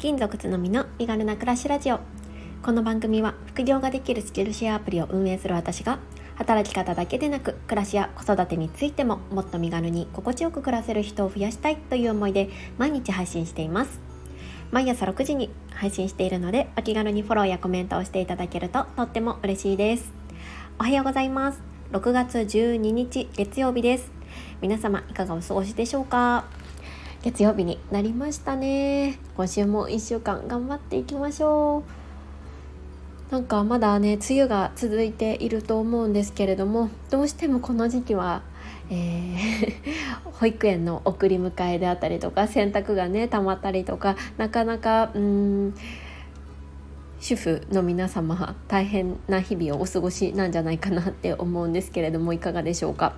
金属つのみの身軽な暮らしラジオ。この番組は副業ができるスキルシェアアプリを運営する私が働き方だけでなく暮らしや子育てについてももっと身軽に心地よく暮らせる人を増やしたいという思いで毎日配信しています。毎朝6時に配信しているのでお気軽にフォローやコメントをしていただけるととっても嬉しいです。おはようございます。6月12日月曜日です。皆様いかがお過ごしでしょうか？月曜日になりましたね今週も1週間頑張っていきましょうなんかまだね梅雨が続いていると思うんですけれどもどうしてもこの時期は、えー 保育園の送り迎えであったりとか洗濯がねたまったりとかなかなかうん主婦の皆様大変な日々をお過ごしなんじゃないかなって思うんですけれどもいかがでしょうか？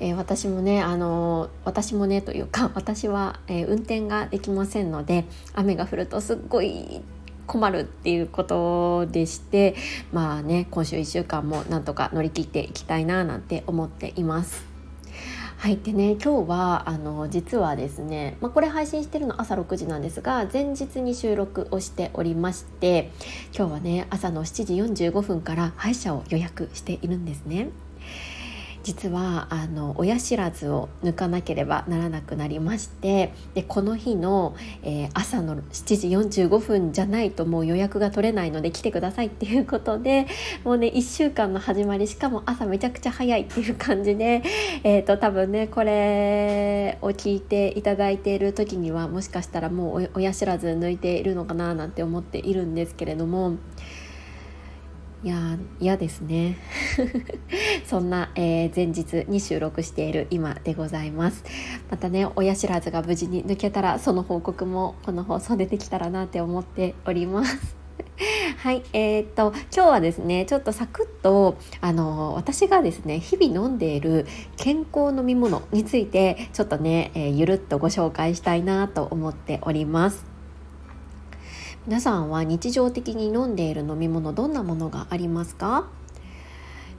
えー、私もねあの私もねというか 私は、えー、運転ができませんので雨が降るとすっごい困るっていうことでしてまあね今週1週間もなんとか乗り切っていきたいななんて思っています。はい、でね今日はあの実はですね、まあ、これ配信してるの朝6時なんですが前日に収録をしておりまして今日はね朝の7時45分から歯医者を予約しているんですね。実はあの親知らずを抜かなければならなくなりましてでこの日の、えー、朝の7時45分じゃないともう予約が取れないので来てくださいっていうことでもうね1週間の始まりしかも朝めちゃくちゃ早いっていう感じで、えーと、多分ねこれを聞いていただいている時にはもしかしたらもう親知らず抜いているのかななんて思っているんですけれども。いや嫌ですね。そんな、えー、前日に収録している今でございます。またね親知らずが無事に抜けたらその報告もこの放送出てきたらなって思っております。はい、えー、っと今日はですねちょっとサクッとあの私がですね日々飲んでいる健康飲み物についてちょっとね、えー、ゆるっとご紹介したいなと思っております。皆さんは日常的に飲んでいる飲み物どんなものがありますか？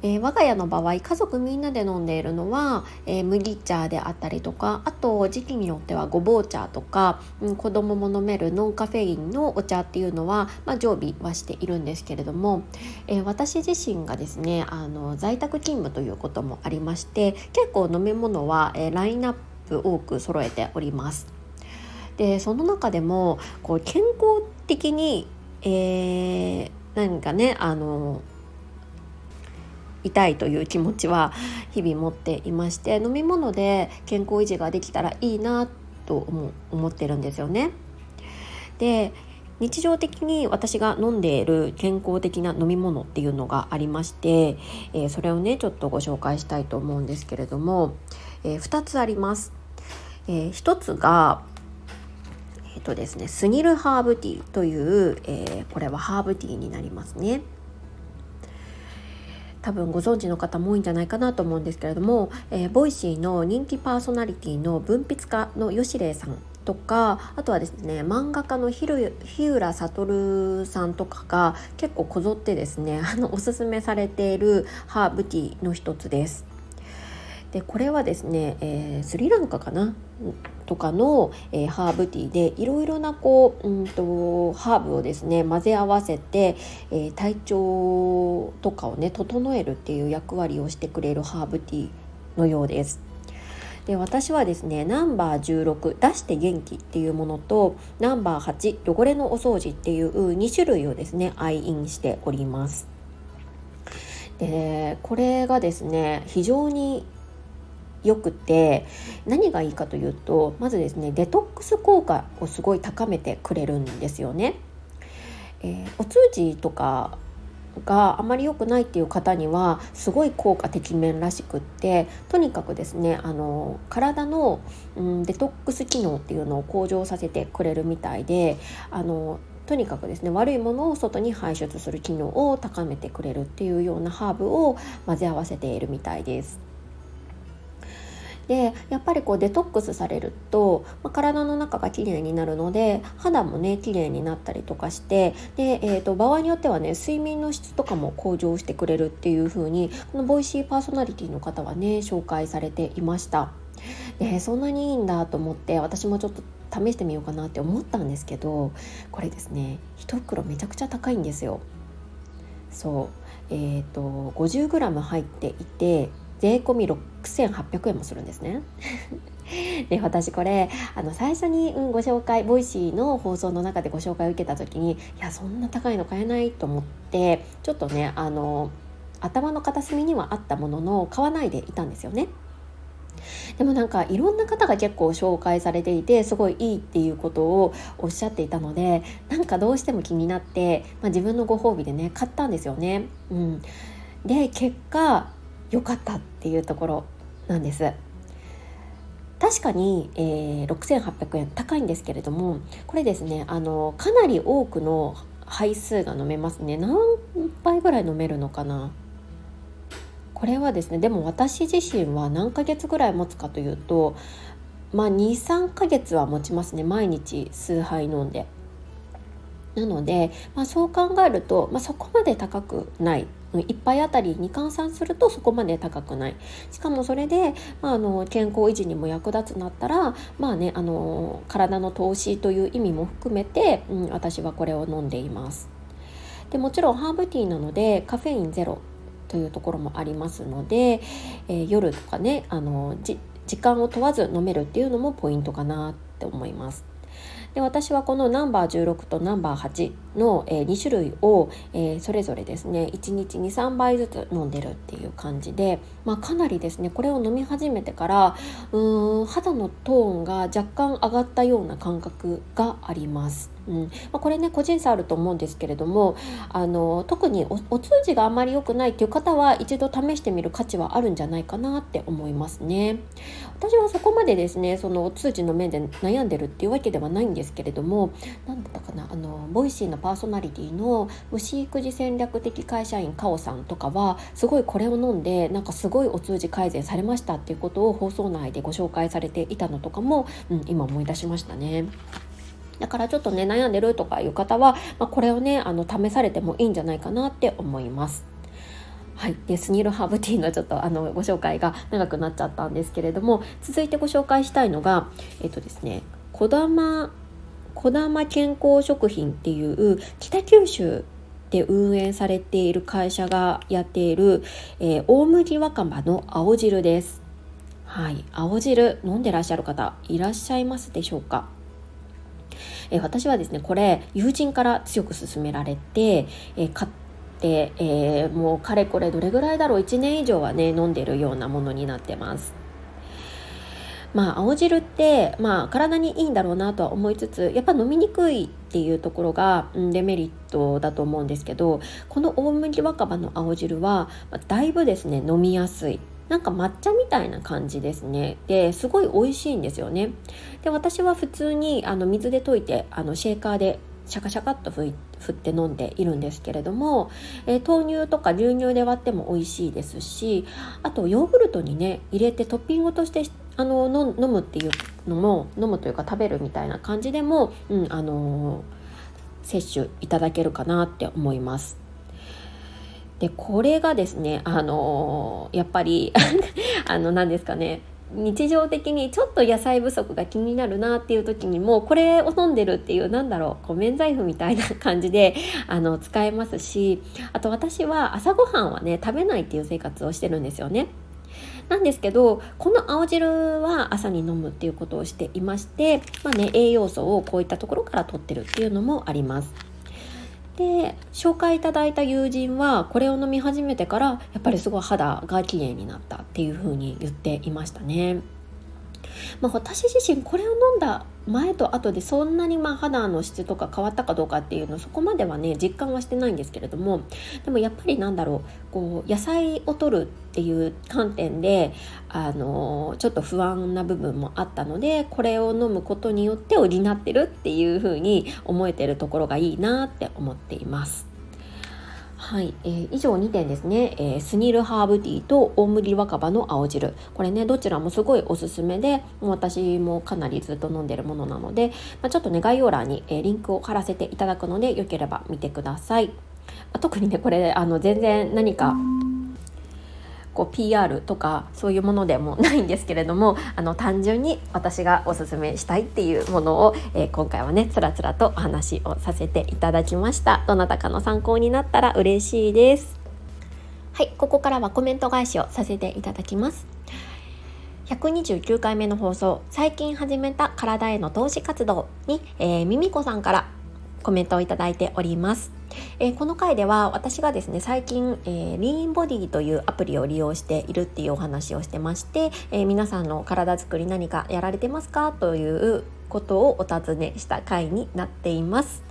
えー、我が家の場合家族みんなで飲んでいるのは、えー、麦茶であったりとかあと時期によってはごぼう茶とか、うん、子供も飲めるノンカフェインのお茶っていうのは、まあ、常備はしているんですけれども、えー、私自身がですねあの在宅勤務ということもありまして結構飲み物は、えラインナップ多く揃えております。でその中でもこう健康的に、えー、何かねあの痛いという気持ちは日々持っていまして飲み物で健康維持ができたらいいなと思ってるんですよね。で日常的に私が飲んでいる健康的な飲み物っていうのがありまして、えー、それをねちょっとご紹介したいと思うんですけれども、えー、2つあります。えー、1つがえっとですね、スニルハーブティーという、えー、これはハーブティーになりますね。多分ご存知の方も多いんじゃないかなと思うんですけれども、えー、 Voicy の人気パーソナリティの文筆家の吉礼さんとかあとはですね漫画家の日浦悟さんとかが結構こぞってですねあのおすすめされているハーブティーの一つです。でこれはですね、えー、スリランカかな？とかの、えー、ハーブティーでいろいろなこううんとハーブをですね混ぜ合わせて、えー、体調とかをね整えるっていう役割をしてくれるハーブティーのようです。で私はですねナンバー16出して元気っていうものとナンバー8汚れのお掃除っていう2種類をですね愛飲しております。でこれがですね非常によくて何がいいかというとまずですねデトックス効果をすごい高めてくれるんですよね。えー、お通じとかがあまり良くないっていう方にはすごい効果てきめんらしくってとにかくですねあの体の、うん、デトックス機能っていうのを向上させてくれるみたいであのとにかくですね悪いものを外に排出する機能を高めてくれるっていうようなハーブを混ぜ合わせているみたいです。でやっぱりこうデトックスされると、まあ、体の中がきれいになるので肌もねきれいになったりとかしてで、えーと、場合によってはね睡眠の質とかも向上してくれるっていう風にこのボイシーパーソナリティの方はね紹介されていました。でそんなにいいんだと思って私もちょっと試してみようかなって思ったんですけどこれですね1袋めちゃくちゃ高いんですよ。そうえー、と 50g 入っていて税込み6800円もするんですね。で私これあの最初に、うん、ご紹介 Voicy の放送の中でご紹介を受けた時にいやそんな高いの買えないと思ってちょっとねあの頭の片隅にはあったものの買わないでいたんですよね。でもなんかいろんな方が結構紹介されていてすごいいいっていうことをおっしゃっていたのでなんかどうしても気になって、まあ、自分のご褒美でね買ったんですよね。うん、で結果良かったっていうところなんです。確かに、えー、6800円高いんですけれどもこれですねあのかなり多くの杯数が飲めますね何杯ぐらい飲めるのかな？これはですねでも私自身は何ヶ月ぐらい持つかというとまあ23ヶ月は持ちますね毎日数杯飲んで。なので、まあ、そう考えると、まあ、そこまで高くない1杯あたりに換算するとそこまで高くないしかもそれで、まあ、あの健康維持にも役立つなったら、まあね、あの体の投資という意味も含めて、うん、私はこれを飲んでいますでもちろんハーブティーなのでカフェインゼロというところもありますので、えー、夜とかねあの時間を問わず飲めるっていうのもポイントかなって思います。で私はこのナンバー16とナンバー8の、え、2種類を、え、それぞれですね1日23杯ずつ飲んでるっていう感じで、まあ、かなりですねこれを飲み始めてからうーん肌のトーンが若干上がったような感覚があります。うんまあ、これね個人差あると思うんですけれどもあの特におお通じがあまり良くないっていう方は一度試してみる価値はあるんじゃないかなって思いますね。私はそこまでですねそのお通じの面で悩んでるっていうわけではないんですけれども何だったかなあの Voicy のパーソナリティの牛育児戦略的会社員カオさんとかはすごいこれを飲んでなんかすごいお通じ改善されましたっていうことを放送内でご紹介されていたのとかも、うん、今思い出しましたね。だからちょっとね悩んでるとかいう方は、まあ、これをねあの試されてもいいんじゃないかなって思います。はい、でスニールハーブティーのちょっとあのご紹介が長くなっちゃったんですけれども続いてご紹介したいのがえっとですねこだまこだま健康食品っていう北九州で運営されている会社がやっている、えー、大麦若葉の青汁です。はい、青汁飲んでらっしゃる方いらっしゃいますでしょうか？え私はですねこれ友人から強く勧められて、え買って、えー、もうかれこれどれぐらいだろう1年以上はね飲んでるようなものになってます。まあ青汁って、まあ、体にいいんだろうなとは思いつつやっぱ飲みにくいっていうところが、デメリットだと思うんですけどこの大麦若葉の青汁は、ま、だいぶですね飲みやすいなんか抹茶みたいな感じですねですごい美味しいんですよねで私は普通にあの水で溶いてあのシェーカーでシャカシャカっと振って飲んでいるんですけれども、えー、豆乳とか牛乳で割っても美味しいですしあとヨーグルトにね入れてトッピングとしてあの飲むっていうのも飲むというか食べるみたいな感じでも、うんあのー、摂取いただけるかなって思います。でこれがですねあのやっぱり あの何ですかね日常的にちょっと野菜不足が気になるなっていう時にもこれを飲んでるっていうなんだろうこう免罪符みたいな感じで あの使えますしあと私は朝ごはんはね食べないっていう生活をしてるんですよね。なんですけどこの青汁は朝に飲むっていうことをしていまして、まあね、栄養素をこういったところから取ってるっていうのもあります。で紹介いただいた友人はこれを飲み始めてからやっぱりすごい肌が綺麗になったっていう風に言っていましたね。まあ、私自身これを飲んだ前と後でそんなにまあ肌の質とか変わったかどうかっていうのそこまではね実感はしてないんですけれどもでもやっぱりなんだろうこう野菜を摂るっていう観点であのちょっと不安な部分もあったのでこれを飲むことによって補ってるっていう風に思えてるところがいいなって思っています。はい、えー、以上2点ですね、えー、スニルハーブティーと大麦若葉の青汁。これねどちらもすごいおすすめでも私もかなりずっと飲んでるものなので、まあ、ちょっとね概要欄に、えー、リンクを貼らせていただくのでよければ見てください、特にねこれあの全然何かこう PR とかそういうものでもないんですけれどもあの単純に私がおすすめしたいっていうものを、えー、今回はねつらつらとお話をさせていただきました。どなたかの参考になったら嬉しいです。はいここからはコメント返しをさせていただきます。129回目の放送最近始めた体への投資活動に、えー、ミミコさんからコメントをいただいております。えー、この回では私がですね最近、えー、リーンボディというアプリを利用しているっていうお話をしてまして、えー、皆さんの体づくり何かやられてますかということをお尋ねした回になっています、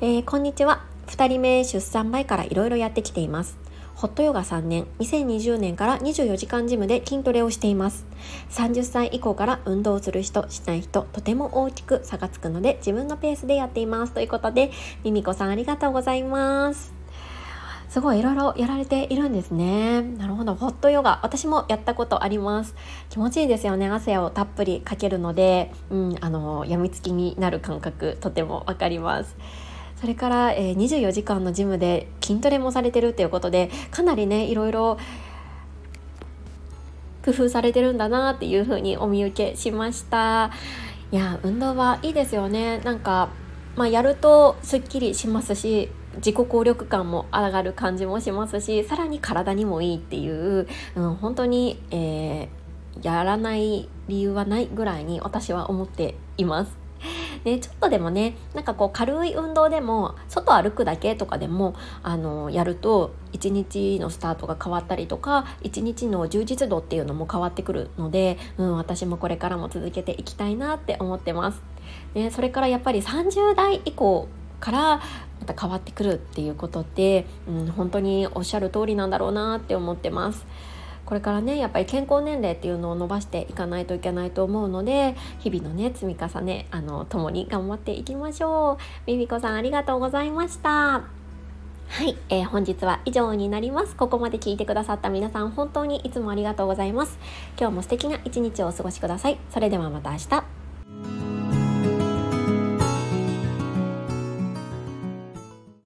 えこんにちは。2人目出産前からいろいろやってきています。ホットヨガ3年、2020年から24時間ジムで筋トレをしています。30歳以降から運動する人、しない人、とても大きく差がつくので自分のペースでやっています。ということで、ミミコさんありがとうございます。すごいいろいろやられているんですね。なるほど。ホットヨガ。私もやったことあります。気持ちいいですよね。汗をたっぷりかけるので、うん、あの、病みつきになる感覚、とてもわかります。それから、えー、24時間のジムで筋トレもされてるっていうことでかなりねいろいろ工夫されてるんだなっていうふうにお見受けしましたいや運動はいいですよねなんか、まあ、やるとすっきりしますし自己効力感も上がる感じもしますしさらに体にもいいっていう、うん、本当に、えー、やらない理由はないぐらいに私は思っています。でちょっとでもねなんかこう軽い運動でも外歩くだけとかでもあのやると一日のスタートが変わったりとか一日の充実度っていうのも変わってくるので、うん、私もこれからも続けていきたいなって思ってます。でそれからやっぱり30代以降からまた変わってくるっていうことって、うん、本当におっしゃる通りなんだろうなって思ってます。これからねやっぱり健康年齢っていうのを伸ばしていかないといけないと思うので日々のね積み重ねあの共に頑張っていきましょうみみこさんありがとうございましたはい、えー、本日は以上になります。ここまで聞いてくださった皆さん本当にいつもありがとうございます。今日も素敵な一日をお過ごしください。それではまた明日。